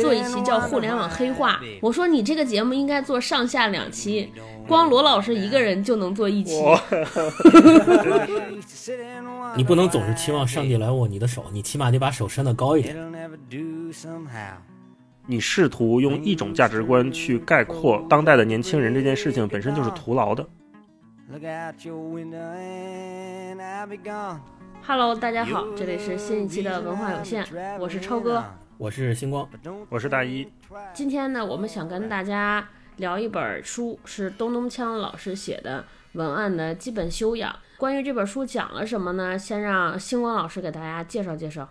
做一期叫互联网黑化。我说你这个节目应该做上下两期，光罗老师一个人就能做一期。你不能总是期望上帝来握你的手，你起码得把手伸得高一点。你试图用一种价值观去概括当代的年轻人，这件事情本身就是徒劳的。Hello，大家好，这里是新一期的文化有限，我是超哥，我是星光，我是大一。今天呢，我们想跟大家聊一本书，是东东锵老师写的《文案的基本修养》。关于这本书讲了什么呢？先让星光老师给大家介绍介绍。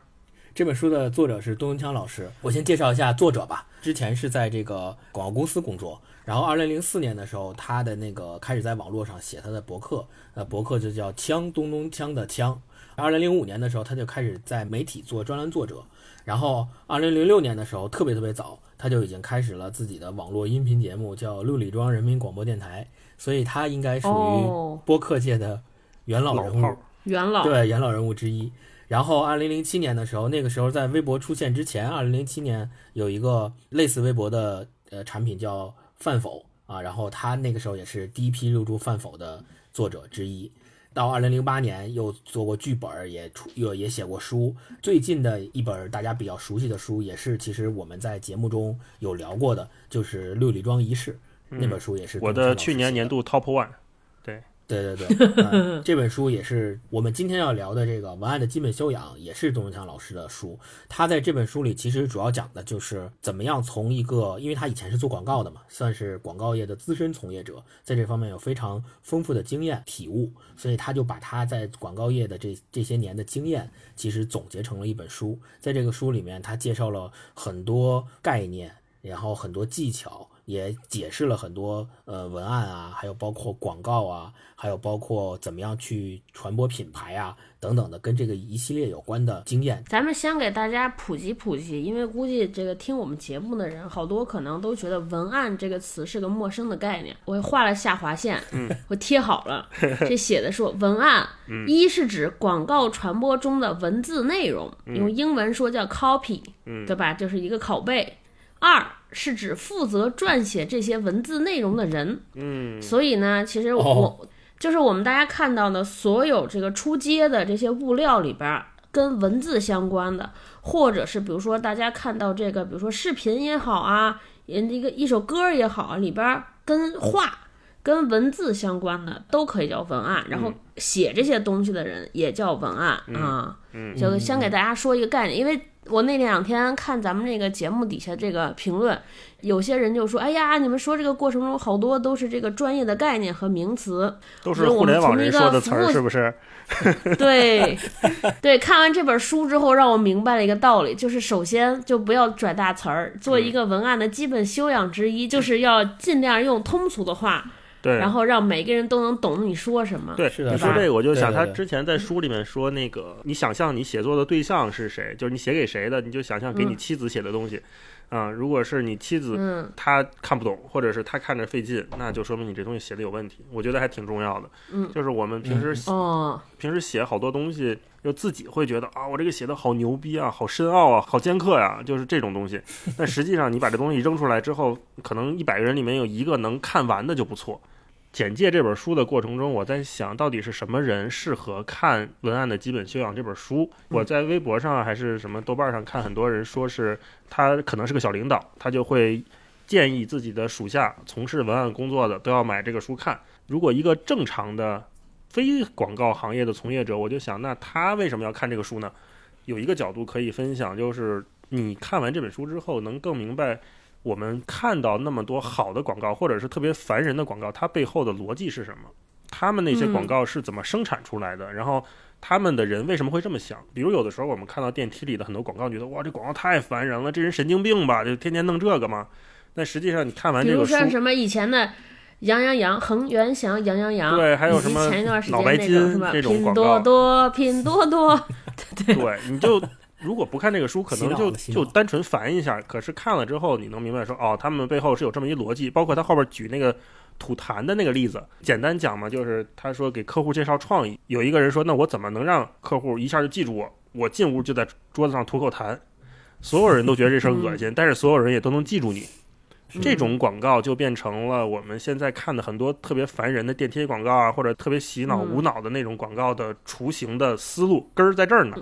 这本书的作者是东东锵老师，我先介绍一下作者吧。之前是在这个广告公司工作。然后，二零零四年的时候，他的那个开始在网络上写他的博客，呃，博客就叫“枪东东枪”的“枪”。二零零五年的时候，他就开始在媒体做专栏作者。然后，二零零六年的时候，特别特别早，他就已经开始了自己的网络音频节目，叫六里庄人民广播电台。所以，他应该属于播客界的元老人物，元老对元老人物之一。然后，二零零七年的时候，那个时候在微博出现之前，二零零七年有一个类似微博的呃产品叫。饭否啊，然后他那个时候也是第一批入驻饭否的作者之一。到二零零八年又做过剧本，也出又也写过书。最近的一本大家比较熟悉的书，也是其实我们在节目中有聊过的，就是《六里庄仪式》那本书，也是我的去年年度 Top One。对对对，这本书也是我们今天要聊的这个文案的基本修养，也是董永强老师的书。他在这本书里其实主要讲的就是怎么样从一个，因为他以前是做广告的嘛，算是广告业的资深从业者，在这方面有非常丰富的经验体悟，所以他就把他在广告业的这这些年的经验，其实总结成了一本书。在这个书里面，他介绍了很多概念，然后很多技巧。也解释了很多呃文案啊，还有包括广告啊，还有包括怎么样去传播品牌啊等等的，跟这个一系列有关的经验。咱们先给大家普及普及，因为估计这个听我们节目的人好多可能都觉得文案这个词是个陌生的概念。我画了下划线，我贴好了，这写的说文案，一是指广告传播中的文字内容，用英文说叫 copy，对吧？就是一个拷贝。二是指负责撰写这些文字内容的人，嗯，所以呢，其实我就是我们大家看到的所有这个出街的这些物料里边，跟文字相关的，或者是比如说大家看到这个，比如说视频也好啊，一个一首歌也好，里边跟画、跟文字相关的都可以叫文案，然后写这些东西的人也叫文案啊。嗯，就先给大家说一个概念，因为。我那两天看咱们这个节目底下这个评论，有些人就说：“哎呀，你们说这个过程中好多都是这个专业的概念和名词，都是互联网人说的词儿，是不是？” 对，对，看完这本书之后，让我明白了一个道理，就是首先就不要拽大词儿，做一个文案的基本修养之一，就是要尽量用通俗的话。对，然后让每个人都能懂你说什么。对，是的。你说这个，我就想他之前在书里面说那个，你想象你写作的对象是谁，就是你写给谁的，你就想象给你妻子写的东西。啊，如果是你妻子，她看不懂，或者是她看着费劲，那就说明你这东西写的有问题。我觉得还挺重要的。嗯，就是我们平时哦，平时写好多东西，就自己会觉得啊，我这个写的好牛逼啊，好深奥啊，好尖刻呀，就是这种东西。但实际上，你把这东西扔出来之后，可能一百个人里面有一个能看完的就不错。简介这本书的过程中，我在想到底是什么人适合看《文案的基本修养》这本书。我在微博上还是什么豆瓣上看，很多人说是他可能是个小领导，他就会建议自己的属下从事文案工作的都要买这个书看。如果一个正常的非广告行业的从业者，我就想，那他为什么要看这个书呢？有一个角度可以分享，就是你看完这本书之后，能更明白。我们看到那么多好的广告，或者是特别烦人的广告，它背后的逻辑是什么？他们那些广告是怎么生产出来的？然后他们的人为什么会这么想？比如有的时候我们看到电梯里的很多广告，觉得哇，这广告太烦人了，这人神经病吧？就天天弄这个嘛。但实际上你看完这个书，比如说什么以前的杨洋洋、恒源祥、杨洋洋，对，还有什么老白金这种广告，拼多多、拼多多，对对，你就。如果不看这个书，可能就就单纯烦一下。可是看了之后，你能明白说，哦，他们背后是有这么一逻辑。包括他后边举那个吐痰的那个例子，简单讲嘛，就是他说给客户介绍创意，有一个人说，那我怎么能让客户一下就记住我？我进屋就在桌子上吐口痰。所有人都觉得这事儿恶心，但是所有人也都能记住你。这种广告就变成了我们现在看的很多特别烦人的电梯广告啊，或者特别洗脑、无脑的那种广告的雏形的思路根儿在这儿呢。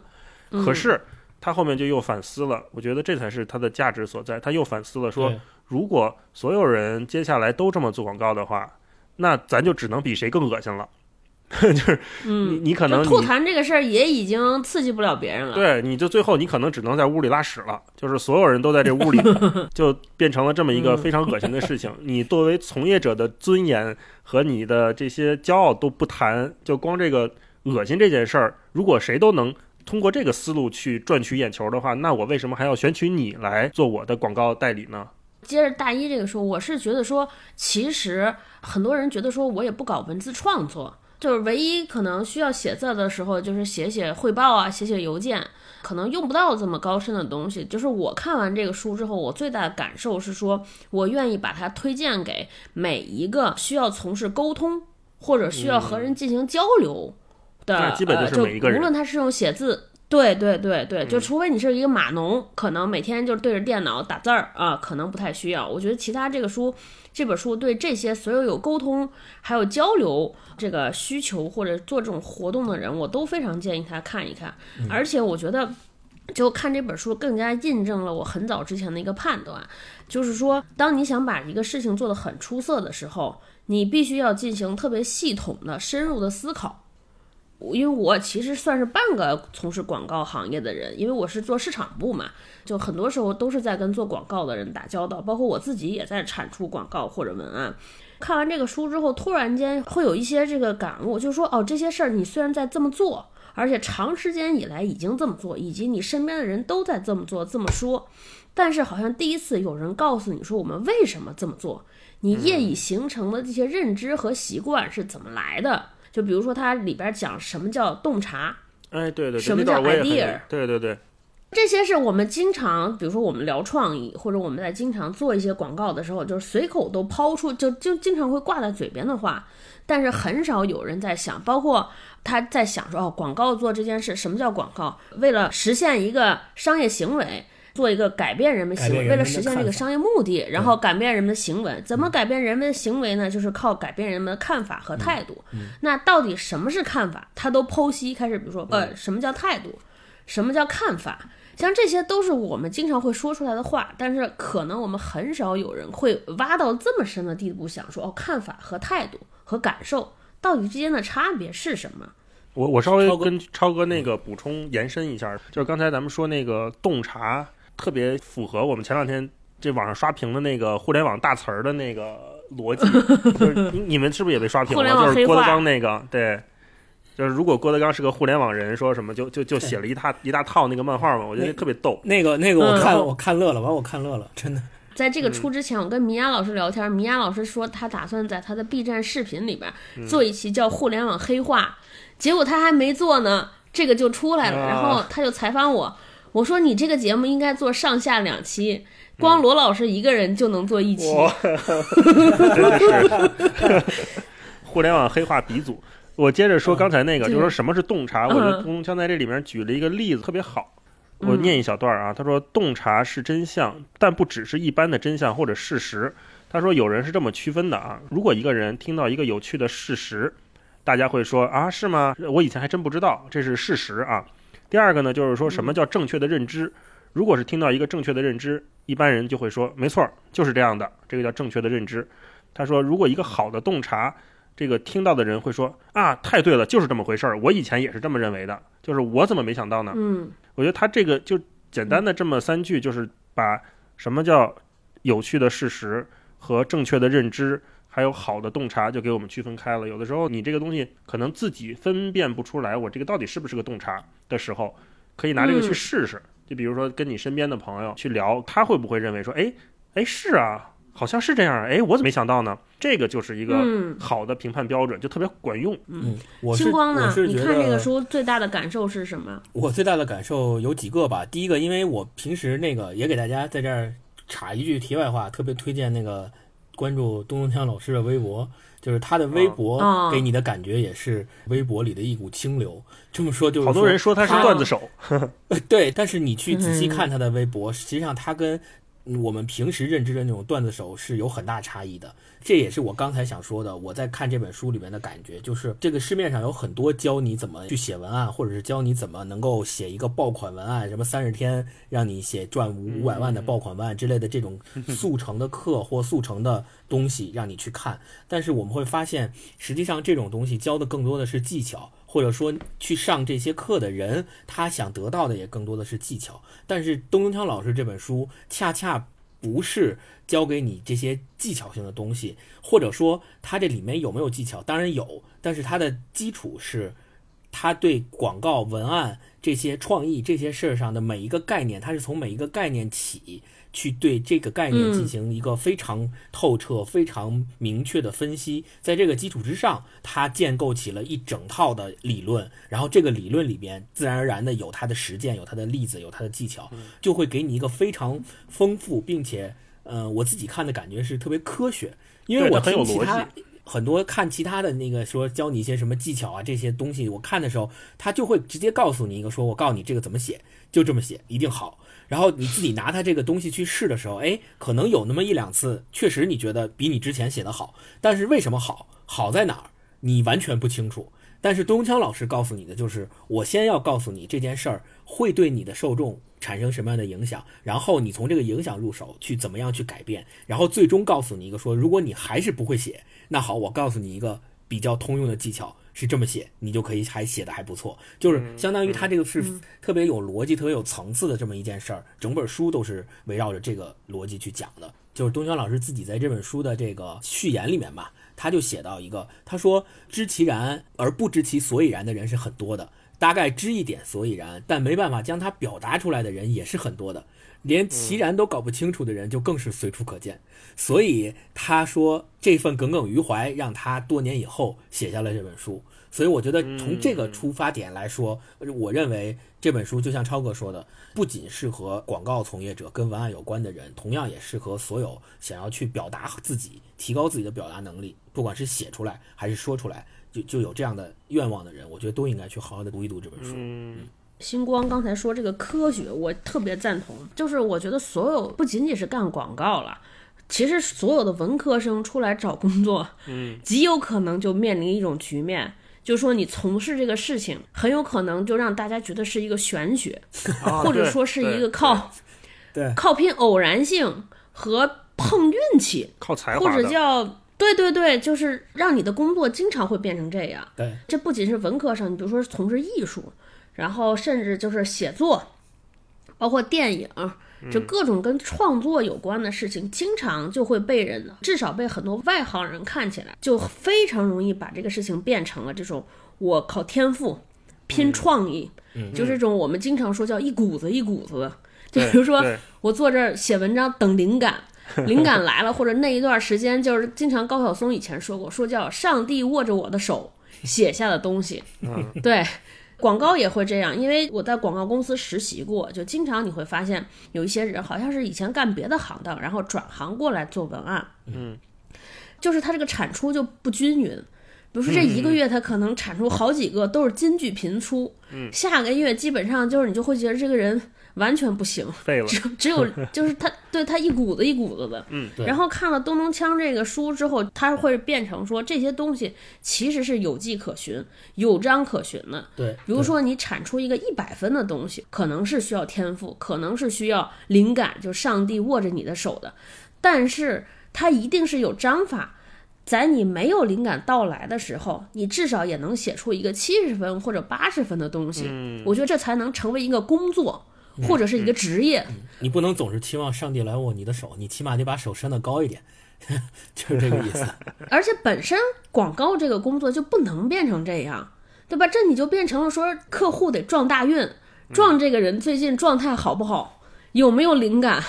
可是他后面就又反思了，我觉得这才是他的价值所在。他又反思了，说如果所有人接下来都这么做广告的话，那咱就只能比谁更恶心了。就是你，你可能吐痰这个事儿也已经刺激不了别人了。对，你就最后你可能只能在屋里拉屎了，就是所有人都在这屋里，就变成了这么一个非常恶心的事情。你作为从业者的尊严和你的这些骄傲都不谈，就光这个恶心这件事儿，如果谁都能通过这个思路去赚取眼球的话，那我为什么还要选取你来做我的广告代理呢？接着大一这个说，我是觉得说，其实很多人觉得说我也不搞文字创作。就是唯一可能需要写字的时候，就是写写汇报啊，写写邮件，可能用不到这么高深的东西。就是我看完这个书之后，我最大的感受是说，我愿意把它推荐给每一个需要从事沟通或者需要和人进行交流的，基本就是每一个人，无论他是用写字。对对对对，就除非你是一个码农，可能每天就对着电脑打字儿啊，可能不太需要。我觉得其他这个书，这本书对这些所有有沟通还有交流这个需求或者做这种活动的人，我都非常建议他看一看。而且我觉得，就看这本书更加印证了我很早之前的一个判断，就是说，当你想把一个事情做得很出色的时候，你必须要进行特别系统的、深入的思考。因为我其实算是半个从事广告行业的人，因为我是做市场部嘛，就很多时候都是在跟做广告的人打交道，包括我自己也在产出广告或者文案。看完这个书之后，突然间会有一些这个感悟，就是说，哦，这些事儿你虽然在这么做，而且长时间以来已经这么做，以及你身边的人都在这么做这么说，但是好像第一次有人告诉你说我们为什么这么做，你业已形成的这些认知和习惯是怎么来的？就比如说，它里边讲什么叫洞察，哎，对对，什么叫 idea，对对对，这些是我们经常，比如说我们聊创意，或者我们在经常做一些广告的时候，就是随口都抛出，就就经常会挂在嘴边的话，但是很少有人在想，包括他在想说，哦，广告做这件事，什么叫广告？为了实现一个商业行为。做一个改变人们行为，为了实现这个商业目的，然后改变人们的行为。怎么改变人们的行为呢？就是靠改变人们的看法和态度。那到底什么是看法？他都剖析，开始比如说，呃，什么叫态度？什么叫看法？像这些都是我们经常会说出来的话，但是可能我们很少有人会挖到这么深的地步，想说哦，看法和态度和感受到底之间的差别是什么？我我稍微跟超哥那个补充延伸一下，就是刚才咱们说那个洞察。特别符合我们前两天这网上刷屏的那个互联网大词儿的那个逻辑，就是你们是不是也被刷屏了？就是郭德纲那个，对，就是如果郭德纲是个互联网人，说什么就就就写了一大 一大套那个漫画嘛，我觉得特别逗。那个那个我看我看乐了，完我看乐了，真的。在这个出之前，我跟米娅老师聊天，米娅老师说他打算在他的 B 站视频里边做一期叫互联网黑化，结果他还没做呢，这个就出来了，然后他就采访我。我说你这个节目应该做上下两期，光罗老师一个人就能做一期。真的是 互联网黑化鼻祖。我接着说刚才那个，就说什么是洞察？我觉得东江在这里面举了一个例子，特别好。我念一小段啊，他说洞察是真相，但不只是一般的真相或者事实。他说有人是这么区分的啊，如果一个人听到一个有趣的事实，大家会说啊是吗？我以前还真不知道，这是事实啊。第二个呢，就是说什么叫正确的认知？如果是听到一个正确的认知，一般人就会说没错，就是这样的，这个叫正确的认知。他说，如果一个好的洞察，这个听到的人会说啊，太对了，就是这么回事儿，我以前也是这么认为的，就是我怎么没想到呢？嗯，我觉得他这个就简单的这么三句，就是把什么叫有趣的事实和正确的认知。还有好的洞察就给我们区分开了。有的时候你这个东西可能自己分辨不出来，我这个到底是不是个洞察的时候，可以拿这个去试试。就比如说跟你身边的朋友去聊，他会不会认为说，哎，哎是啊，好像是这样，哎，我怎么没想到呢？这个就是一个好的评判标准，就特别管用。嗯，星光呢？你看这个书最大的感受是什么？我最大的感受有几个吧。第一个，因为我平时那个也给大家在这儿插一句题外话，特别推荐那个。关注东东强老师的微博，就是他的微博哦。给你的感觉也是微博里的一股清流。这么说就是好多人说他是段子手，对，但是你去仔细看他的微博，实际上他跟嗯我们平时认知的那种段子手是有很大差异的。这也是我刚才想说的，我在看这本书里面的感觉，就是这个市面上有很多教你怎么去写文案，或者是教你怎么能够写一个爆款文案，什么三十天让你写赚五五百万的爆款文案之类的这种速成的课或速成的东西让你去看。但是我们会发现，实际上这种东西教的更多的是技巧，或者说去上这些课的人，他想得到的也更多的是技巧。但是东东昌老师这本书恰恰不是教给你这些技巧性的东西，或者说它这里面有没有技巧？当然有，但是它的基础是他对广告文案这些创意这些事儿上的每一个概念，他是从每一个概念起去对这个概念进行一个非常透彻、非常明确的分析。在这个基础之上，他建构起了一整套的理论，然后这个理论里边自然而然的有他的实践、有他的例子、有他的技巧，就会给你一个非常丰富，并且呃，我自己看的感觉是特别科学，因为我很有听其他很多看其他的那个说教你一些什么技巧啊这些东西，我看的时候，他就会直接告诉你一个说，我告诉你这个怎么写，就这么写，一定好。然后你自己拿他这个东西去试的时候，哎，可能有那么一两次，确实你觉得比你之前写的好，但是为什么好？好在哪儿？你完全不清楚。但是东枪老师告诉你的就是，我先要告诉你这件事儿会对你的受众产生什么样的影响，然后你从这个影响入手去怎么样去改变，然后最终告诉你一个说，如果你还是不会写，那好，我告诉你一个比较通用的技巧。是这么写，你就可以还写的还不错，就是相当于他这个是特别有逻辑、特别有层次的这么一件事儿，整本书都是围绕着这个逻辑去讲的。就是东江老师自己在这本书的这个序言里面吧，他就写到一个，他说知其然而不知其所以然的人是很多的，大概知一点所以然，但没办法将它表达出来的人也是很多的，连其然都搞不清楚的人就更是随处可见。所以他说这份耿耿于怀让他多年以后写下了这本书。所以我觉得从这个出发点来说，我认为这本书就像超哥说的，不仅适合广告从业者跟文案有关的人，同样也适合所有想要去表达自己、提高自己的表达能力，不管是写出来还是说出来，就就有这样的愿望的人，我觉得都应该去好好的读一读这本书。嗯，星光刚才说这个科学，我特别赞同。就是我觉得所有不仅仅是干广告了，其实所有的文科生出来找工作，嗯，极有可能就面临一种局面，就是说你从事这个事情，很有可能就让大家觉得是一个玄学，啊或者说是一个靠对靠拼偶然性和碰运气，靠才或者叫对对对，就是让你的工作经常会变成这样。对，这不仅是文科生，你比如说从事艺术，然后甚至就是写作，包括电影，就各种跟创作有关的事情，经常就会被人，至少被很多外行人看起来，就非常容易把这个事情变成了这种我靠天赋拼创意，就这种我们经常说叫一股子一股子的。就比如说我坐这儿写文章等灵感，灵感来了，或者那一段时间就是经常高晓松以前说过，说叫上帝握着我的手写下的东西。嗯对，广告也会这样，因为我在广告公司实习过，就经常你会发现有一些人好像是以前干别的行当，然后转行过来做文案，嗯，就是他这个产出就不均匀。比如说这一个月他可能产出好几个都是金句频出，嗯下个月基本上就是你就会觉得这个人完全不行，废了，只只有 就是他对他一股子一股子的，嗯，对然后看了东东锵这个书之后，他会变成说这些东西其实是有迹可循、有章可循的。对，比如说你产出一个一百分的东西，可能是需要天赋，可能是需要灵感，就上帝握着你的手的，但是它一定是有章法。在你没有灵感到来的时候，你至少也能写出一个七十分或者八十分的东西。嗯我觉得这才能成为一个工作，或者是一个职业。你不能总是期望上帝来握你的手，你起码得把手伸得高一点，就是这个意思。而且本身广告这个工作就不能变成这样，对吧？这你就变成了说客户得撞大运，撞这个人最近状态好不好，有没有灵感？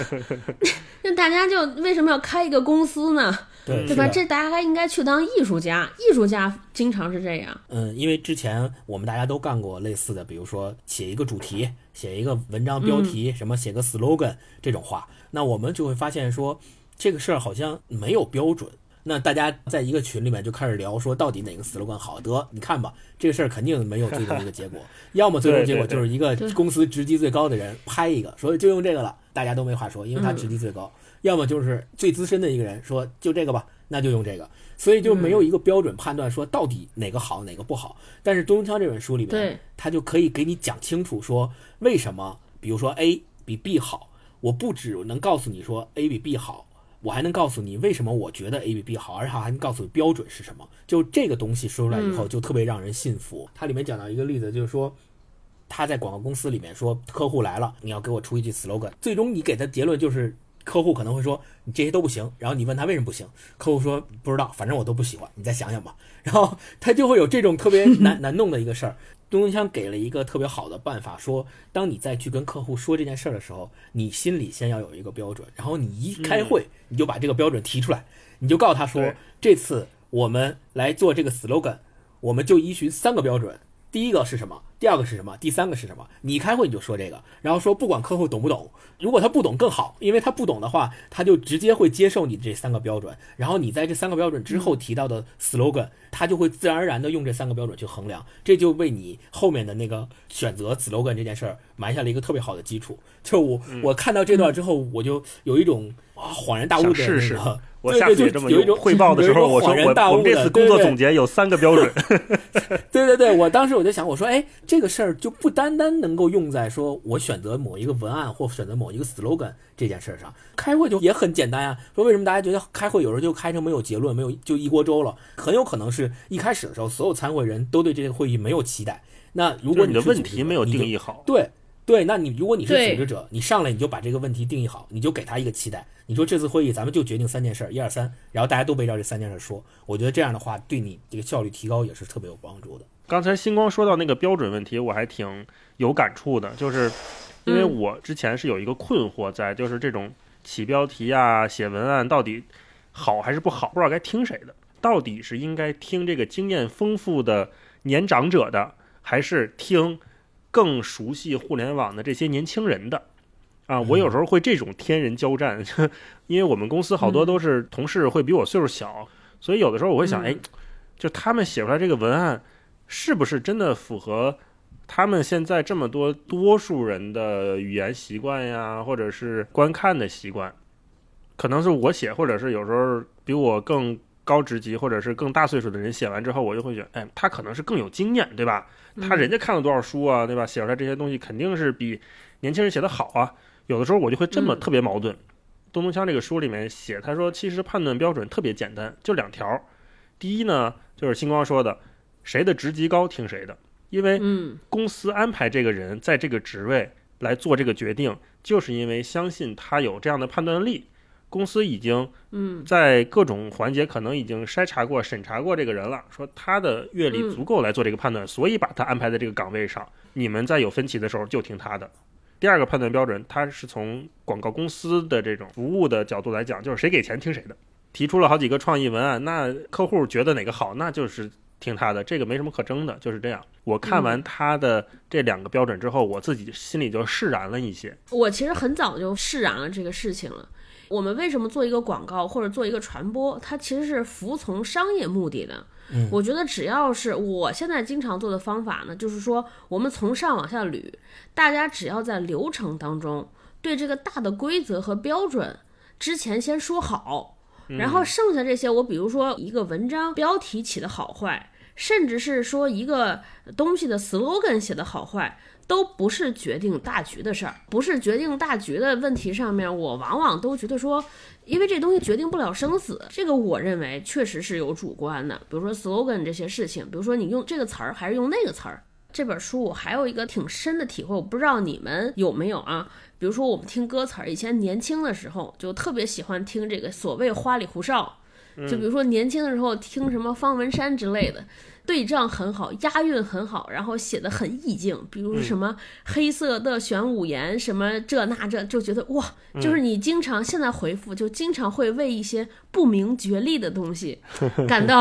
那大家就为什么要开一个公司呢？对，对吧？这大家应该去当艺术家，艺术家经常是这样。嗯，因为之前我们大家都干过类似的，比如说写一个主题，写一个文章标题，什么写个 slogan 这种话，那我们就会发现说，这个事儿好像没有标准。那大家在一个群里面就开始聊，说到底哪个 slogan 好？得你看吧，这个事儿肯定没有最终一个结果，要么最终结果就是一个公司职级最高的人拍一个，说就用这个了，大家都没话说，因为他职级最高；要么就是最资深的一个人说就这个吧，那就用这个。所以就没有一个标准判断说到底哪个好哪个不好。但是东枪这本书里面，他就可以给你讲清楚说为什么，比如说 A 比 B 好，我不只能告诉你说 A 比 B 好。我还能告诉你为什么我觉得 A 比 B 好，而且还能告诉你标准是什么。就这个东西说出来以后，就特别让人信服。它里面讲到一个例子，就是说他在广告公司里面说，客户来了，你要给我出一句 slogan。最终你给的结论就是，客户可能会说你这些都不行。然后你问他为什么不行，客户说不知道，反正我都不喜欢，你再想想吧。然后他就会有这种特别难 难弄的一个事儿。东东枪给了一个特别好的办法，说当你再去跟客户说这件事儿的时候，你心里先要有一个标准，然后你一开会，你就把这个标准提出来，你就告诉他说，这次我们来做这个 slogan，我们就依循三个标准。第一个是什么？第二个是什么？第三个是什么？你开会你就说这个，然后说不管客户懂不懂，如果他不懂更好，因为他不懂的话，他就直接会接受你这三个标准。然后你在这三个标准之后提到的 slogan，他就会自然而然的用这三个标准去衡量，这就为你后面的那个选择 slogan 这件事儿埋下了一个特别好的基础。就我我看到这段之后，我就有一种恍然大悟的那个。我下次也这么有一种汇报的时候，我说我我们这次工作总结有三个标准。对对对，我当时我就想，我说，哎，这个事儿就不单单能够用在说我选择某一个文案或选择某一个 slogan 这件事上，开会就也很简单呀。说为什么大家觉得开会有时候就开成没有结论，没有就一锅粥了？很有可能是一开始的时候，所有参会人都对这个会议没有期待。那如果你的问题没有定义好，对。对，那你如果你是组织者，你上来你就把这个问题定义好，你就给他一个期待。你说这次会议咱们就决定三件事，一二三，然后大家都围绕这三件事说。我觉得这样的话，对你这个效率提高也是特别有帮助的。刚才星光说到那个标准问题，我还挺有感触的，就是因为我之前是有一个困惑在，就是这种起标题啊、写文案到底好还是不好，不知道该听谁的，到底是应该听这个经验丰富的年长者的，还是听？更熟悉互联网的这些年轻人的，啊，我有时候会这种天人交战，因为我们公司好多都是同事，会比我岁数小，所以有的时候我会想，哎，就他们写出来这个文案，是不是真的符合他们现在这么多多数人的语言习惯呀，或者是观看的习惯？可能是我写，或者是有时候比我更高职级或者是更大岁数的人写完之后，我就会觉得，哎，他可能是更有经验，对吧？他人家看了多少书啊，对吧？写出来这些东西肯定是比年轻人写的好啊。有的时候我就会这么特别矛盾。东东锵这个书里面写，他说其实判断标准特别简单，就两条。第一呢，就是星光说的，谁的职级高听谁的，因为公司安排这个人在这个职位来做这个决定，就是因为相信他有这样的判断力。公司已经嗯在各种环节可能已经筛查过、审查过这个人了，说他的阅历足够来做这个判断，所以把他安排在这个岗位上。你们在有分歧的时候就听他的。第二个判断标准，他是从广告公司的这种服务的角度来讲，就是谁给钱听谁的。提出了好几个创意文案，那客户觉得哪个好，那就是听他的，这个没什么可争的，就是这样。我看完他的这两个标准之后，我自己心里就释然了一些。我其实很早就释然了这个事情了。我们为什么做一个广告或者做一个传播？它其实是服从商业目的的。嗯，我觉得只要是我现在经常做的方法呢，就是说我们从上往下捋，大家只要在流程当中对这个大的规则和标准之前先说好，然后剩下这些，我比如说一个文章标题起的好坏，甚至是说一个东西的 slogan 写的好坏。都不是决定大局的事儿，不是决定大局的问题上面，我往往都觉得说，因为这东西决定不了生死，这个我认为确实是有主观的。比如说 slogan 这些事情，比如说你用这个词儿还是用那个词儿。这本书我还有一个挺深的体会，我不知道你们有没有啊？比如说我们听歌词儿，以前年轻的时候就特别喜欢听这个所谓花里胡哨，就比如说年轻的时候听什么方文山之类的。对仗很好，押韵很好，然后写的很意境，比如什么黑色的玄武岩，什么这那这，就觉得哇，就是你经常现在回复，就经常会为一些不明觉厉的东西 感到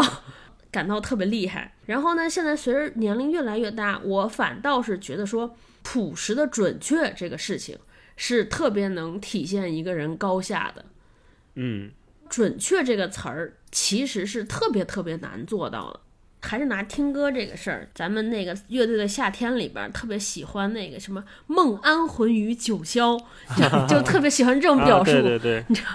感到特别厉害。然后呢，现在随着年龄越来越大，我反倒是觉得说朴实的准确这个事情是特别能体现一个人高下的。嗯，准确这个词儿其实是特别特别难做到的。还是拿听歌这个事儿，咱们那个乐队的夏天里边特别喜欢那个什么“梦安魂于九霄”，就就特别喜欢这种表述。啊、对对对，你知道，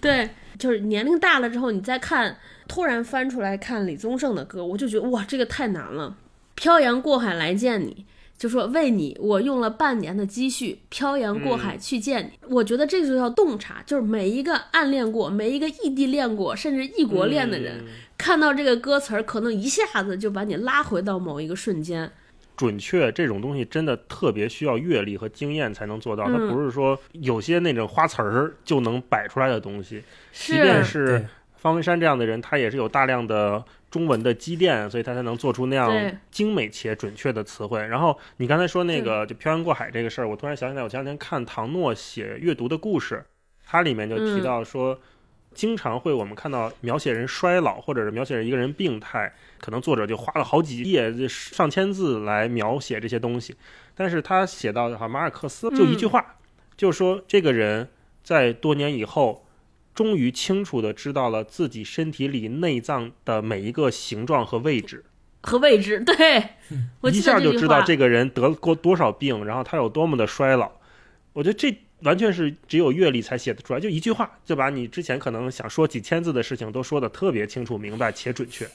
对，就是年龄大了之后，你再看，突然翻出来看李宗盛的歌，我就觉得哇，这个太难了。漂洋过海来见你，就说为你，我用了半年的积蓄漂洋过海去见你。我觉得这就叫洞察，就是每一个暗恋过、每一个异地恋过，甚至异国恋的人，看到这个歌词儿，可能一下子就把你拉回到某一个瞬间。准确这种东西真的特别需要阅历和经验才能做到，它嗯不是说有些那种花词儿就能摆出来的东西。即便是方文山这样的人，他也是有大量的中文的积淀，所以他才能做出那样精美且准确的词汇。然后你刚才说那个就漂洋过海这个事儿，我突然想起来，我前两天看唐诺写阅读的故事，它里面就提到说。经常会我们看到描写人衰老，或者是描写一个人病态，可能作者就花了好几页、上千字来描写这些东西。但是他写到哈马尔克斯就一句话，就说这个人在多年以后，终于清楚的知道了自己身体里内脏的每一个形状和位置，和位置，对我一下就知道这个人得过多少病，然后他有多么的衰老。我觉得这完全是只有阅历才写得出来，就一句话就把你之前可能想说几千字的事情都说得特别清楚明白且准确。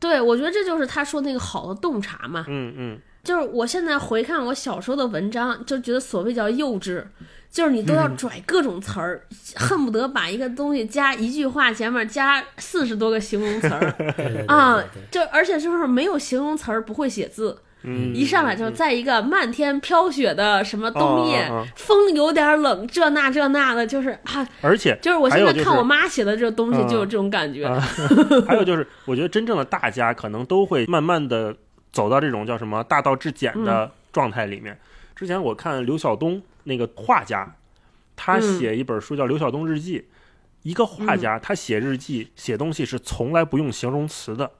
对，我觉得这就是他说那个好的洞察嘛。嗯嗯，就是我现在回看我小时候的文章，就觉得所谓叫幼稚，就是你都要拽各种词儿，恨不得把一个东西加一句话前面加四十多个形容词儿。啊就而且就是没有形容词儿不会写字，嗯。一上来就在一个漫天飘雪的什么冬夜，哦哦哦。风有点冷，这那这那的，就是啊，而且就是我现在看我妈写的这东西嗯就有这种感觉，啊还有就是，我觉得真正的大家可能都会慢慢的走到这种叫什么大道至简嗯的状态里面。之前我看刘晓东那个画家，他嗯写一本书叫《刘晓东日记》，一个画家他写日记写东西是从来不用形容词的，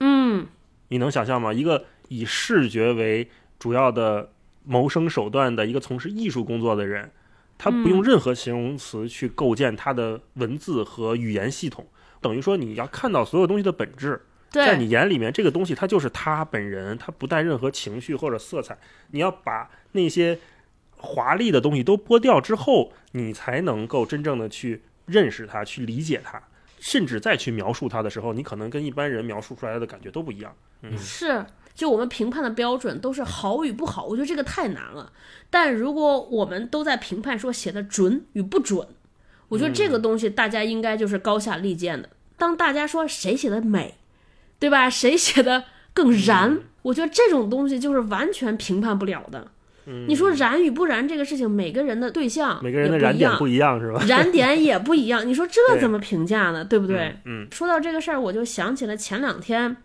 嗯，你能想象吗？一个以视觉为主要的谋生手段的一个从事艺术工作的人，他不用任何形容词去构建他的文字和语言系统，等于说你要看到所有东西的本质。在你，眼里面，这个东西它就是他本人，他不带任何情绪或者色彩。你要把那些华丽的东西都剥掉之后，你才能够真正的去认识它，去理解它，甚至再去描述它的时候，你可能跟一般人描述出来的感觉都不一样。嗯，是，就我们评判的标准都是好与不好，我觉得这个太难了。但如果我们都在评判说写的准与不准，我觉得这个东西大家应该就是高下立见的。当大家说谁写的美，对吧？谁写的更燃，我觉得这种东西就是完全评判不了的。你说燃与不燃这个事情，每个人的对象每个人的燃点不一样，是吧？燃点也不一样，你说这怎么评价呢？对不对？嗯，说到这个事儿，我就想起了前两天，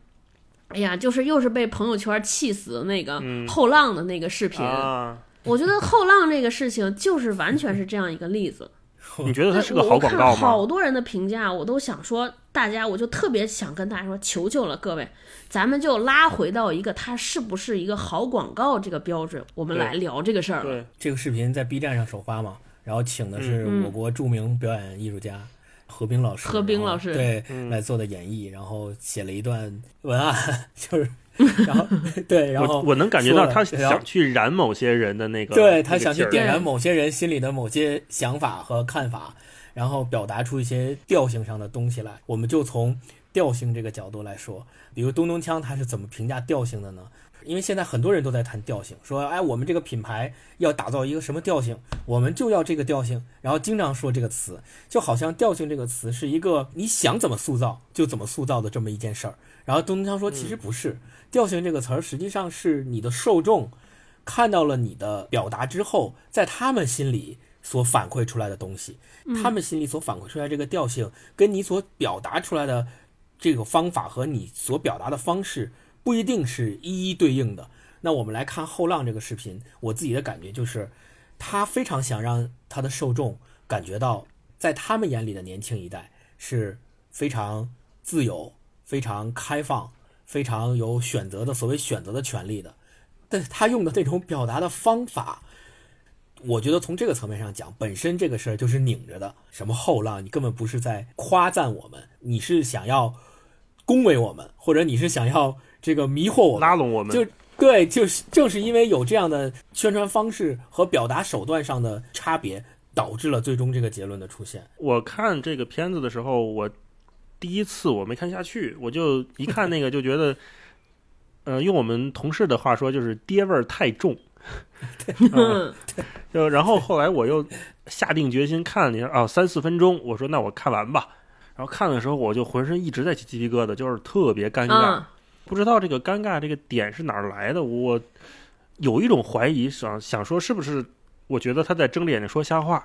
哎呀，就是又是被朋友圈气死的那个后浪的那个视频。啊，我觉得后浪这个事情就是完全是这样一个例子。你觉得它是个好广告吗？好多人的评价，我都想说，大家我就特别想跟大家说，求求了各位，咱们就拉回到一个它是不是一个好广告这个标准，我们来聊这个事儿了。对，这个视频在 B 站上首发嘛，然后请的是嗯我国著名表演艺术家何冰老师，何冰老师对、嗯来做的演绎，然后写了一段文案，就是然后 对，然后我我能感觉到他想去燃某些人的那个，对他想去点燃某些人心里的某些想法和看法，然后表达出一些调性上的东西来。我们就从调性这个角度来说，比如东东锵他是怎么评价调性的呢？因为现在很多人都在谈调性，说哎，我们这个品牌要打造一个什么调性，我们就要这个调性，然后经常说这个词，就好像调性这个词是一个你想怎么塑造就怎么塑造的这么一件事儿。然后东东锵说，其实不是，调性这个词儿实际上是你的受众看到了你的表达之后，在他们心里所反馈出来的东西，他们心里所反馈出来这个调性，跟你所表达出来的这个方法和你所表达的方式不一定是一一对应的。那我们来看后浪这个视频，我自己的感觉就是，他非常想让他的受众感觉到，在他们眼里的年轻一代是非常自由、非常开放、非常有选择的所谓选择的权利的。但是他用的那种表达的方法，我觉得从这个层面上讲，本身这个事儿就是拧着的。什么后浪，你根本不是在夸赞我们，你是想要恭维我们，或者你是想要这个迷惑我们，拉拢我们。就对，就是正是因为有这样的宣传方式和表达手段上的差别，导致了最终这个结论的出现。我看这个片子的时候，我第一次我没看下去，我就一看那个就觉得，呃，用我们同事的话说，就是爹味儿太重。嗯，就然后后来我又下定决心看了一下啊，三四分钟，我说那我看完吧。然后看的时候，我就浑身一直在起鸡皮疙瘩，就是特别尴尬，嗯不知道这个尴尬这个点是哪儿来的。我有一种怀疑，想想说是不是？我觉得他在睁着眼睛说瞎话，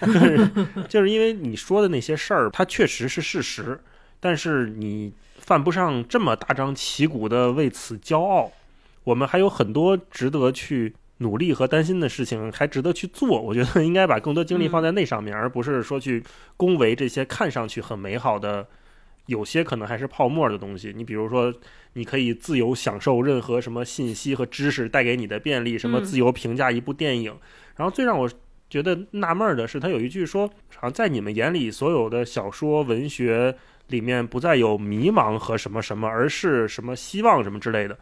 就 是就是因为你说的那些事儿，它确实是事实，但是你犯不上这么大张旗鼓的为此骄傲。我们还有很多值得去努力和担心的事情，还值得去做。我觉得应该把更多精力放在那上面，而不是说去恭维这些看上去很美好的，有些可能还是泡沫的东西。你比如说，你可以自由享受任何什么信息和知识带给你的便利，什么嗯自由评价一部电影。然后最让我觉得纳闷儿的是，他有一句说，好像在你们眼里，所有的小说文学里面不再有迷茫和什么什么，而是什么希望什么之类的。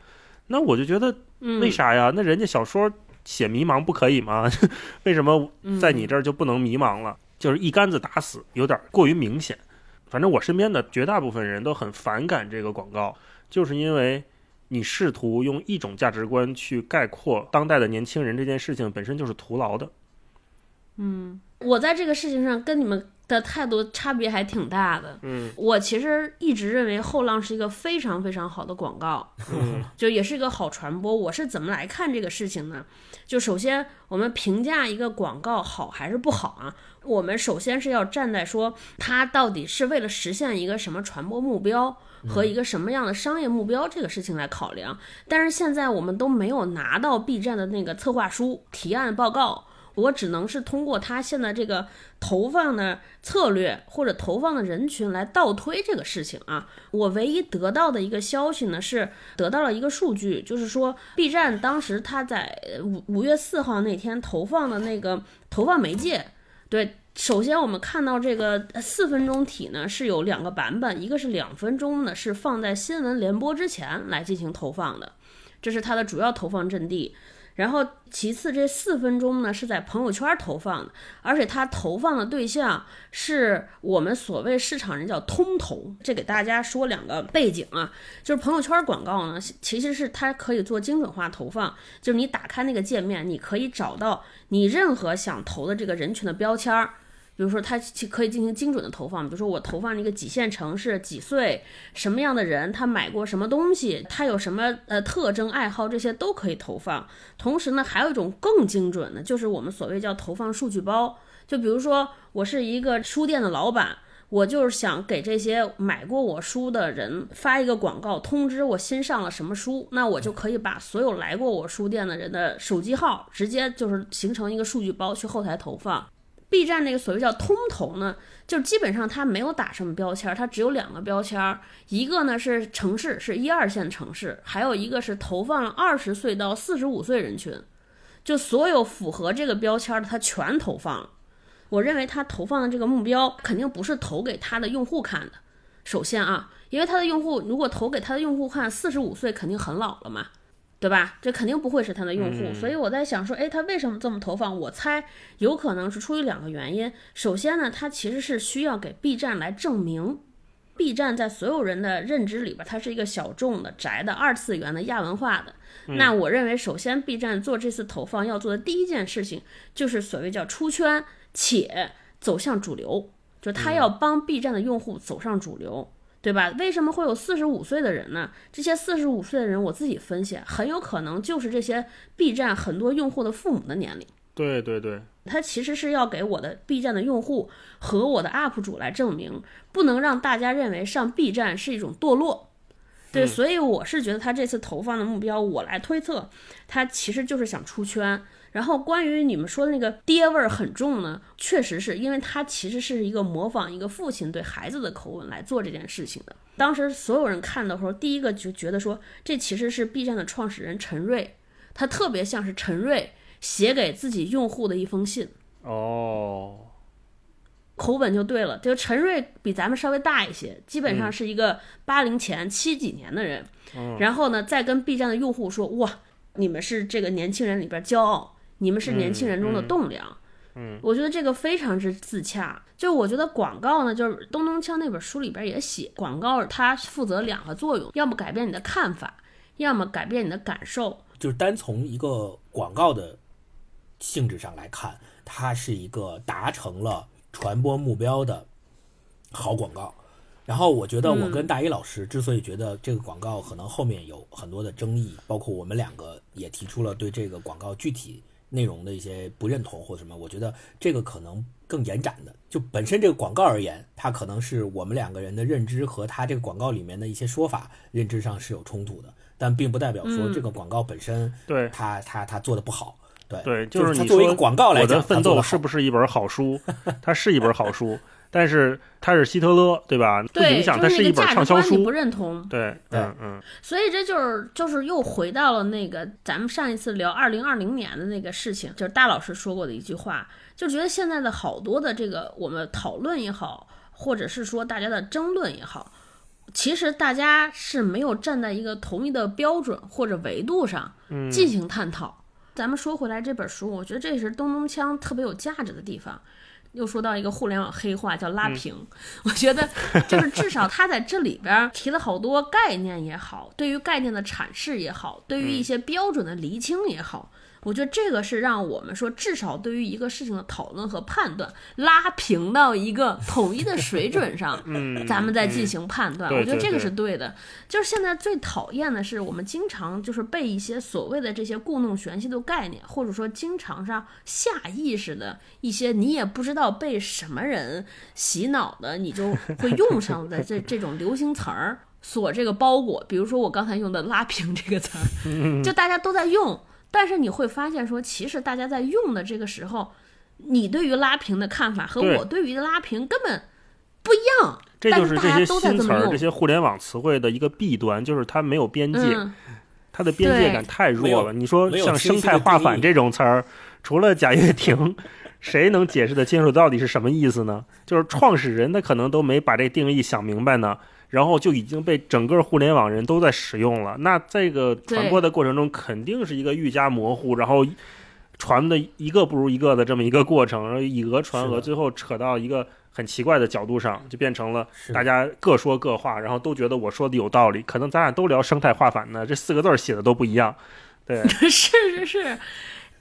那我就觉得嗯，为啥呀？那人家小说写迷茫不可以吗？为什么嗯在你这儿就不能迷茫了？就是一竿子打死，有点过于明显。反正我身边的绝大部分人都很反感这个广告，就是因为你试图用一种价值观去概括当代的年轻人，这件事情本身就是徒劳的。嗯我在这个事情上跟你们的态度差别还挺大的。嗯我其实一直认为后浪是一个非常非常好的广告，嗯 就也是一个好传播。我是怎么来看这个事情呢？就首先我们评价一个广告好还是不好啊，我们首先是要站在说它到底是为了实现一个什么传播目标。和一个什么样的商业目标这个事情来考量，但是现在我们都没有拿到 B 站的那个策划书提案报告，我只能是通过他现在这个投放的策略或者投放的人群来倒推这个事情啊。我唯一得到的一个消息呢是得到了一个数据，就是说 B 站当时他在五五月四号那天投放的那个投放媒介，对。首先，我们看到这个四分钟体呢是有两个版本，一个是两分钟的，是放在新闻联播之前来进行投放的，这是它的主要投放阵地。然后其次，这四分钟呢是在朋友圈投放的，而且它投放的对象是我们所谓市场人叫通投。这给大家说两个背景啊，就是朋友圈广告呢，其实是它可以做精准化投放，就是你打开那个界面，你可以找到你任何想投的这个人群的标签儿。比如说，它可以进行精准的投放。比如说，我投放一个几线城市、几岁、什么样的人，他买过什么东西，他有什么呃特征、爱好，这些都可以投放。同时呢，还有一种更精准的，就是我们所谓叫投放数据包。就比如说，我是一个书店的老板，我就是想给这些买过我书的人发一个广告，通知我新上了什么书，那我就可以把所有来过我书店的人的手机号直接就是形成一个数据包去后台投放。B 站那个所谓叫通投呢，就基本上它没有打什么标签，它只有两个标签，一个呢是城市，是一二线城市，还有一个是投放了二十岁到四十五岁人群，就所有符合这个标签的，它全投放了。我认为它投放的这个目标肯定不是投给它的用户看的。首先啊，因为它的用户如果投给它的用户看，四十五岁肯定很老了嘛。对吧？这肯定不会是他的用户，所以我在想说，哎，他为什么这么投放？我猜有可能是出于两个原因。首先呢，它其实是需要给 B 站来证明，B 站在所有人的认知里边，它是一个小众的、宅的、二次元的、亚文化的。那我认为，首先 B 站做这次投放要做的第一件事情，就是所谓叫出圈且走向主流，就他要帮 B 站的用户走上主流。对吧？为什么会有四十五岁的人呢？这些四十五岁的人，我自己分析，很有可能就是这些 B 站很多用户的父母的年龄。对对对，他其实是要给我的 B 站的用户和我的 UP 主来证明，不能让大家认为上 B 站是一种堕落。对，所以我是觉得他这次投放的目标，我来推测，他其实就是想出圈。然后关于你们说的那个爹味儿很重呢，确实是因为他其实是一个模仿一个父亲对孩子的口吻来做这件事情的。当时所有人看的时候，第一个就觉得说，这其实是 B 站的创始人陈瑞，他特别像是陈瑞写给自己用户的一封信。哦，口吻就对了，就陈瑞比咱们稍微大一些，基本上是一个八零前七几年的人，然后呢，再跟 B 站的用户说，哇，你们是这个年轻人里边骄傲，你们是年轻人中的栋梁。嗯，我觉得这个非常之自洽。就我觉得广告呢，就是东东锵那本书里边也写，广告它负责两个作用，要么改变你的看法，要么改变你的感受。就是单从一个广告的性质上来看，它是一个达成了传播目标的好广告。然后我觉得我跟大一老师之所以觉得这个广告可能后面有很多的争议，包括我们两个也提出了对这个广告具体内容的一些不认同或者什么，我觉得这个可能更延展的，就本身这个广告而言，它可能是我们两个人的认知和它这个广告里面的一些说法认知上是有冲突的，但并不代表说这个广告本身对它它它做的不好。对对，就是它你说作为一个广告来讲，我的奋斗它做得好是不是一本好书？它是一本好书，但是他是希特勒，对吧？不对，影响，它就是那一本个价值畅销书观你不。认同，对，对嗯嗯，所以这就是就是又回到了那个咱们上一次聊二零二零年的那个事情，就是大老师说过的一句话，就觉得现在的好多的这个我们讨论也好，或者是说大家的争论也好，其实大家是没有站在一个同一的标准或者维度上进行探讨。咱们说回来这本书，我觉得这也是东东锵特别有价值的地方。又说到一个互联网黑话，叫拉平。我觉得就是至少他在这里边提了好多概念也好，对于概念的阐释也好，对于一些标准的厘清也好，我觉得这个是让我们说至少对于一个事情的讨论和判断拉平到一个统一的水准上，嗯咱们再进行判断。对我觉得这个对对是对的。就是现在最讨厌的是，我们经常就是被一些所谓的这些故弄玄虚的概念，或者说经常上下意识的一些你也不知道被什么人洗脑的，你就会用上的这这种流行词儿所这个包裹。比如说我刚才用的“拉平”这个词儿，就大家都在用，但是你会发现说，其实大家在用的这个时候，你对于拉平的看法和我对于拉平根本不一样。这就是是这些都在新词儿、这些互联网词汇的一个弊端，就是它没有边界，嗯，它的边界感太弱了。你说像生态化反这种词儿，除了贾跃亭，谁能解释得清楚到底是什么意思呢？就是创始人他可能都没把这定义想明白呢，然后就已经被整个互联网人都在使用了。那这个传播的过程中，肯定是一个愈加模糊，然后传的一个不如一个的这么一个过程，然后以讹传讹，最后扯到一个很奇怪的角度上，就变成了大家各说各话，然后都觉得我说的有道理。可能咱俩都聊生态化反呢，这四个字儿写的都不一样。对，是是是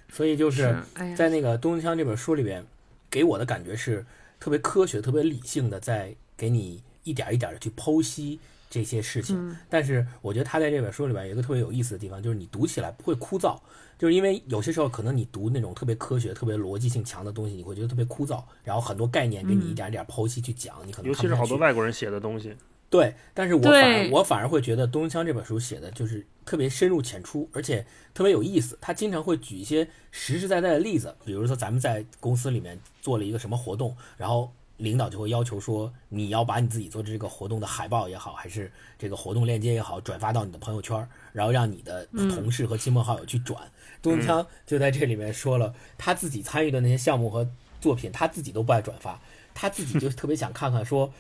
所以就是在那个《东东锵》这本书里边，给我的感觉是特别科学、特别理性的，在给你一点一点的去剖析这些事情。嗯但是我觉得他在这本书里边有一个特别有意思的地方，就是你读起来不会枯燥，就是因为有些时候可能你读那种特别科学、特别逻辑性强的东西，你会觉得特别枯燥，然后很多概念给你一点一点剖析去讲，你可能尤其是好多外国人写的东西。对，但是我反而我反而会觉得东东锵这本书写的就是特别深入浅出，而且特别有意思。他经常会举一些实实在在的例子，比如说咱们在公司里面做了一个什么活动，然后领导就会要求说你要把你自己做这个活动的海报也好，还是这个活动链接也好，转发到你的朋友圈，然后让你的同事和亲朋好友去转。东东锵就在这里面说了，他自己参与的那些项目和作品，他自己都不爱转发，他自己就特别想看看说。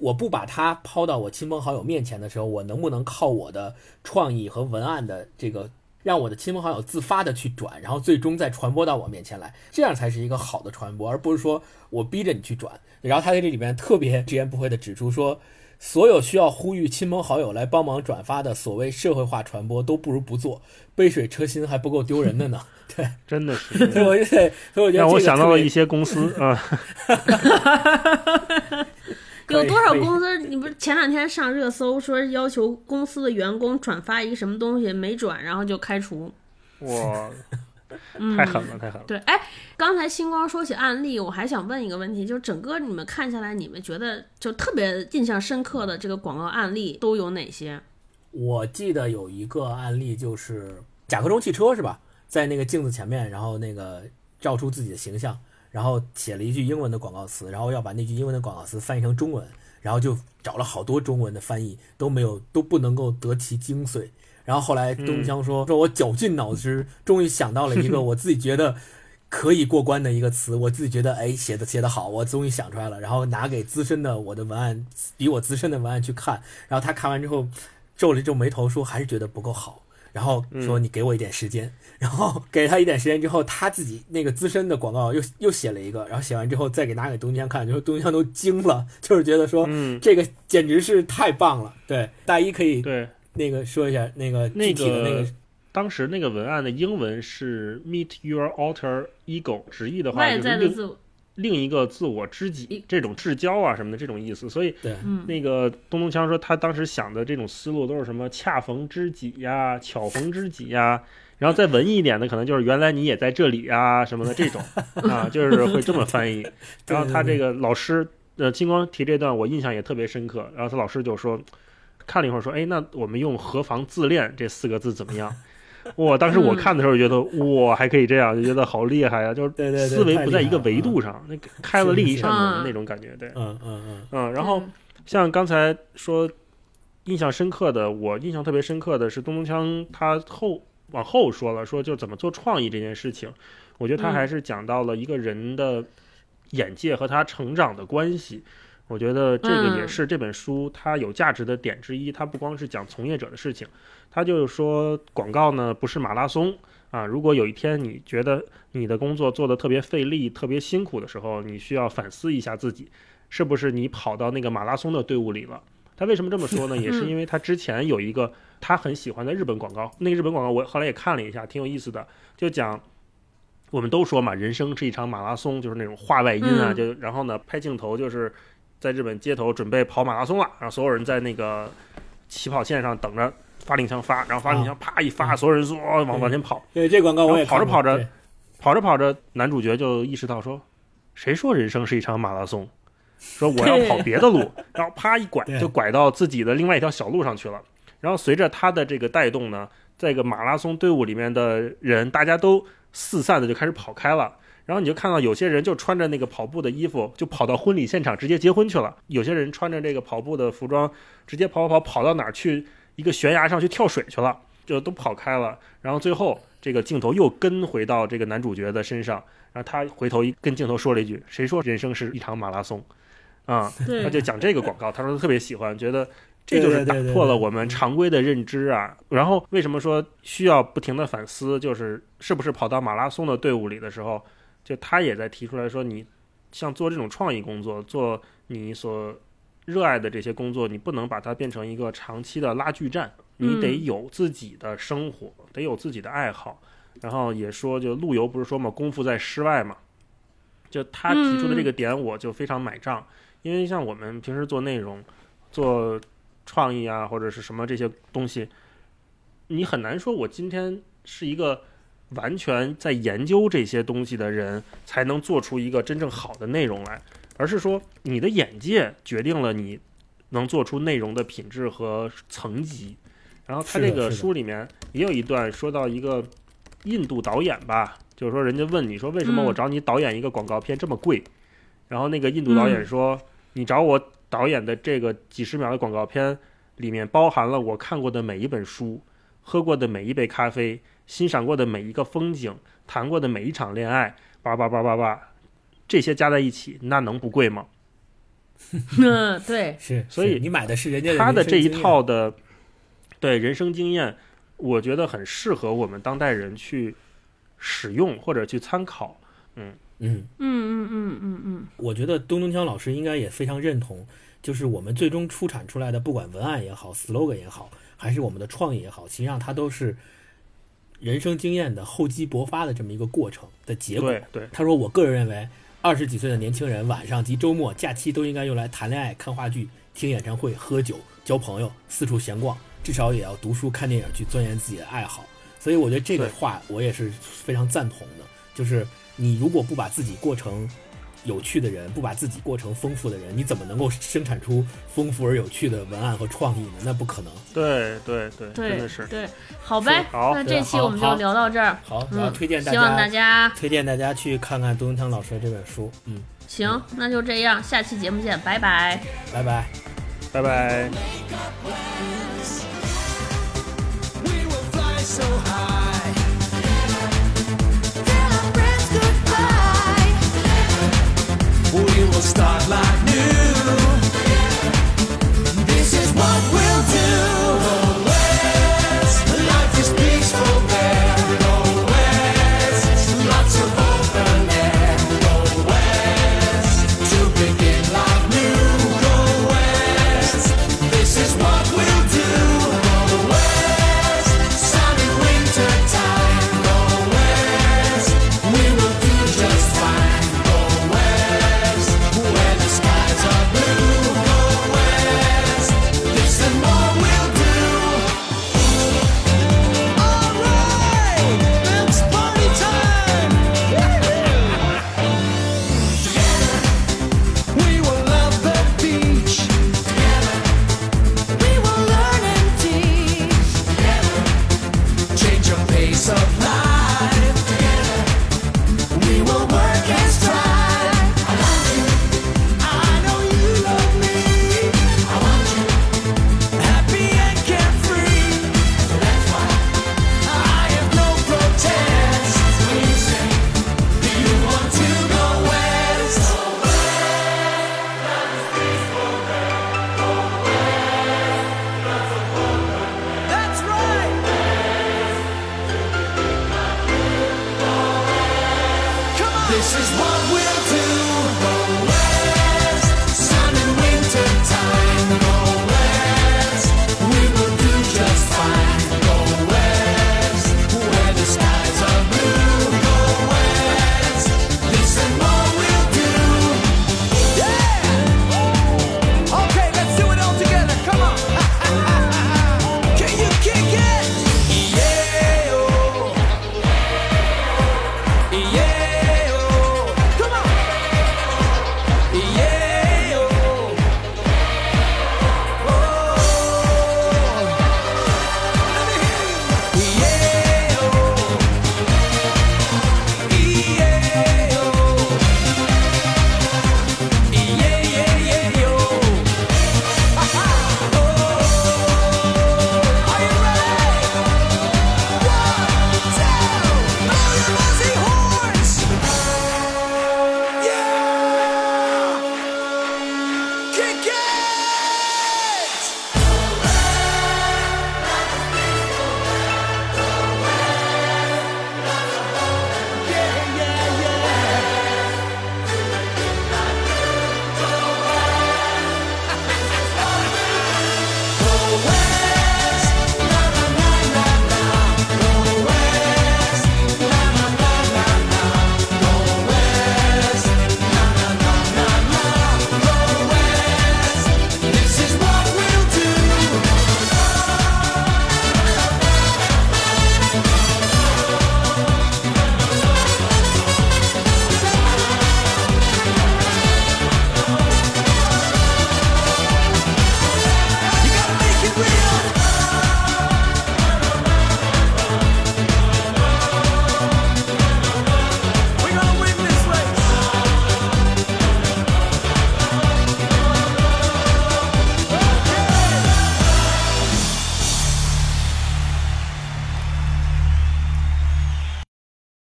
我不把它抛到我亲朋好友面前的时候，我能不能靠我的创意和文案的这个，让我的亲朋好友自发的去转，然后最终再传播到我面前来，这样才是一个好的传播，而不是说我逼着你去转。然后他在这里面特别直言不讳的指出说，所有需要呼吁亲朋好友来帮忙转发的所谓社会化传播，都不如不做，杯水车薪还不够丢人的呢。对，真的是 所以我就得，所以我觉得让我想到了一些公司啊，有多少公司？你不是前两天上热搜说要求公司的员工转发一个什么东西没转，然后就开除？哇，嗯，太狠了，太狠了。对，哎，刚才星光说起案例，我还想问一个问题，就是整个你们看下来，你们觉得就特别印象深刻的这个广告案例都有哪些？我记得有一个案例，就是甲壳虫汽车是吧？在那个镜子前面，然后那个照出自己的形象，然后写了一句英文的广告词，然后要把那句英文的广告词翻译成中文，然后就找了好多中文的翻译，都没有都不能够得其精髓。然后后来嗯东江说：“说我绞尽脑汁，终于想到了一个 我自己觉得可以过关的一个词，我自己觉得哎写的写的好，我终于想出来了。然后拿给资深的我的文案，比我资深的文案去看，然后他看完之后皱了皱眉头，说还是觉得不够好。”然后说你给我一点时间，然后 给他一点时间之后，他自己那个资深的广告又又写了一个，然后写完之后再给拿给东江看，就是东江都惊了，就是觉得说嗯，这个简直是太棒了。对，大一可以对，那个说一下那个具体的那个当时那个文案的英文是 “Meet your alter ego”，直译的话就是另在的自我，另一个自我知己，这种至交啊什么的这种意思。所以对，嗯，那个东东锵说，他当时想的这种思路都是什么恰逢知己呀、巧逢知己呀，然后再文艺一点的，可能就是原来你也在这里呀什么的这种 啊，就是会这么翻译。然后他这个老师，呃，金光提这段我印象也特别深刻。然后他老师就说，看了一会儿说，哎，那我们用“何妨自恋”这四个字怎么样？哇！当时我看的时候觉得，哇，还可以这样，就觉得好厉害呀！就是思维不在一个维度上，那开了另一扇门是那种感觉。对，嗯嗯嗯嗯，然后像刚才说印象深刻的，我印象特别深刻的是东东锵他后往后说了，说就怎么做创意这件事情，我觉得他嗯还是讲到了一个人的眼界和他成长的关系。我觉得这个也嗯是这本书它有价值的点之一。它不光是讲从业者的事情，它就是说广告呢不是马拉松啊。如果有一天你觉得你的工作做得特别费力、特别辛苦的时候，你需要反思一下自己，是不是你跑到那个马拉松的队伍里了？他为什么这么说呢？也是因为他之前有一个他很喜欢的日本广告，那个日本广告我后来也看了一下，挺有意思的，就讲。我们都说嘛，人生是一场马拉松，就是那种话外音啊，嗯就然后呢，拍镜头就是在日本街头准备跑马拉松了，然后所有人在那个起跑线上等着发令枪发，然后发令枪啪一发，嗯所有人说哦往往前跑，对，这广告我也跑着跑着跑着跑着，男主角就意识到说，谁说人生是一场马拉松？说我要跑别的路，然后啪一拐就拐到自己的另外一条小路上去了。然后随着他的这个带动呢，这个马拉松队伍里面的人，大家都四散的就开始跑开了。然后你就看到有些人就穿着那个跑步的衣服，就跑到婚礼现场直接结婚去了；有些人穿着这个跑步的服装，直接跑跑跑跑到哪儿去一个悬崖上去跳水去了，就都跑开了。然后最后这个镜头又跟回到这个男主角的身上，然后他回头一跟镜头说了一句：“谁说人生是一场马拉松？”啊、对他就讲这个广告，他说他特别喜欢，觉得这就是打破了我们常规的认知啊。然后为什么说需要不停的反思，就是是不是跑到马拉松的队伍里的时候，就他也在提出来说，你像做这种创意工作，做你所热爱的这些工作，你不能把它变成一个长期的拉锯战，你得嗯有自己的生活，得有自己的爱好。然后也说，就陆游不是说嘛，功夫在诗外嘛。就他提出的这个点，我就非常买账，因为像我们平时做内容、做创意啊，或者是什么这些东西，你很难说我今天是一个完全在研究这些东西的人，才能做出一个真正好的内容来，而是说你的眼界决定了你能做出内容的品质和层级。然后他这个书里面也有一段说到一个印度导演吧，就是说人家问你说为什么嗯我找你导演一个广告片这么贵？然后那个印度导演说，你找我导演的这个几十秒的广告片里面包含了我看过的每一本书，喝过的每一杯咖啡，欣赏过的每一个风景，谈过的每一场恋爱，叭叭叭叭叭，这些加在一起，那能不贵吗？嗯，对，是，所以你买的是人家的他的这一套的对人生经验，我觉得很适合我们当代人去使用或者去参考。嗯。嗯嗯嗯嗯嗯，我觉得东东锵老师应该也非常认同，就是我们最终出产出来的，不管文案也好，slogan 也好，还是我们的创意也好，实际上它都是人生经验的厚积薄发的这么一个过程的结果。对对，他说：“我个人认为，二十几岁的年轻人晚上及周末假期都应该用来谈恋爱、看话剧、听演唱会、喝酒、交朋友、四处闲逛，至少也要读书、看电影，去钻研自己的爱好。”所以我觉得这个话我也是非常赞同的，就是你如果不把自己过成有趣的人，不把自己过成丰富的人，你怎么能够生产出丰富而有趣的文案和创意呢？那不可能。对对对，真的是。对，好呗。好，那这期我们就聊到这儿。好，我推荐大家，希望大家推荐大家去看看杜永强老师的这本书。嗯，行，那就这样，下期节目见，拜拜，拜拜，拜拜。So high. start like new. This is what we'll do.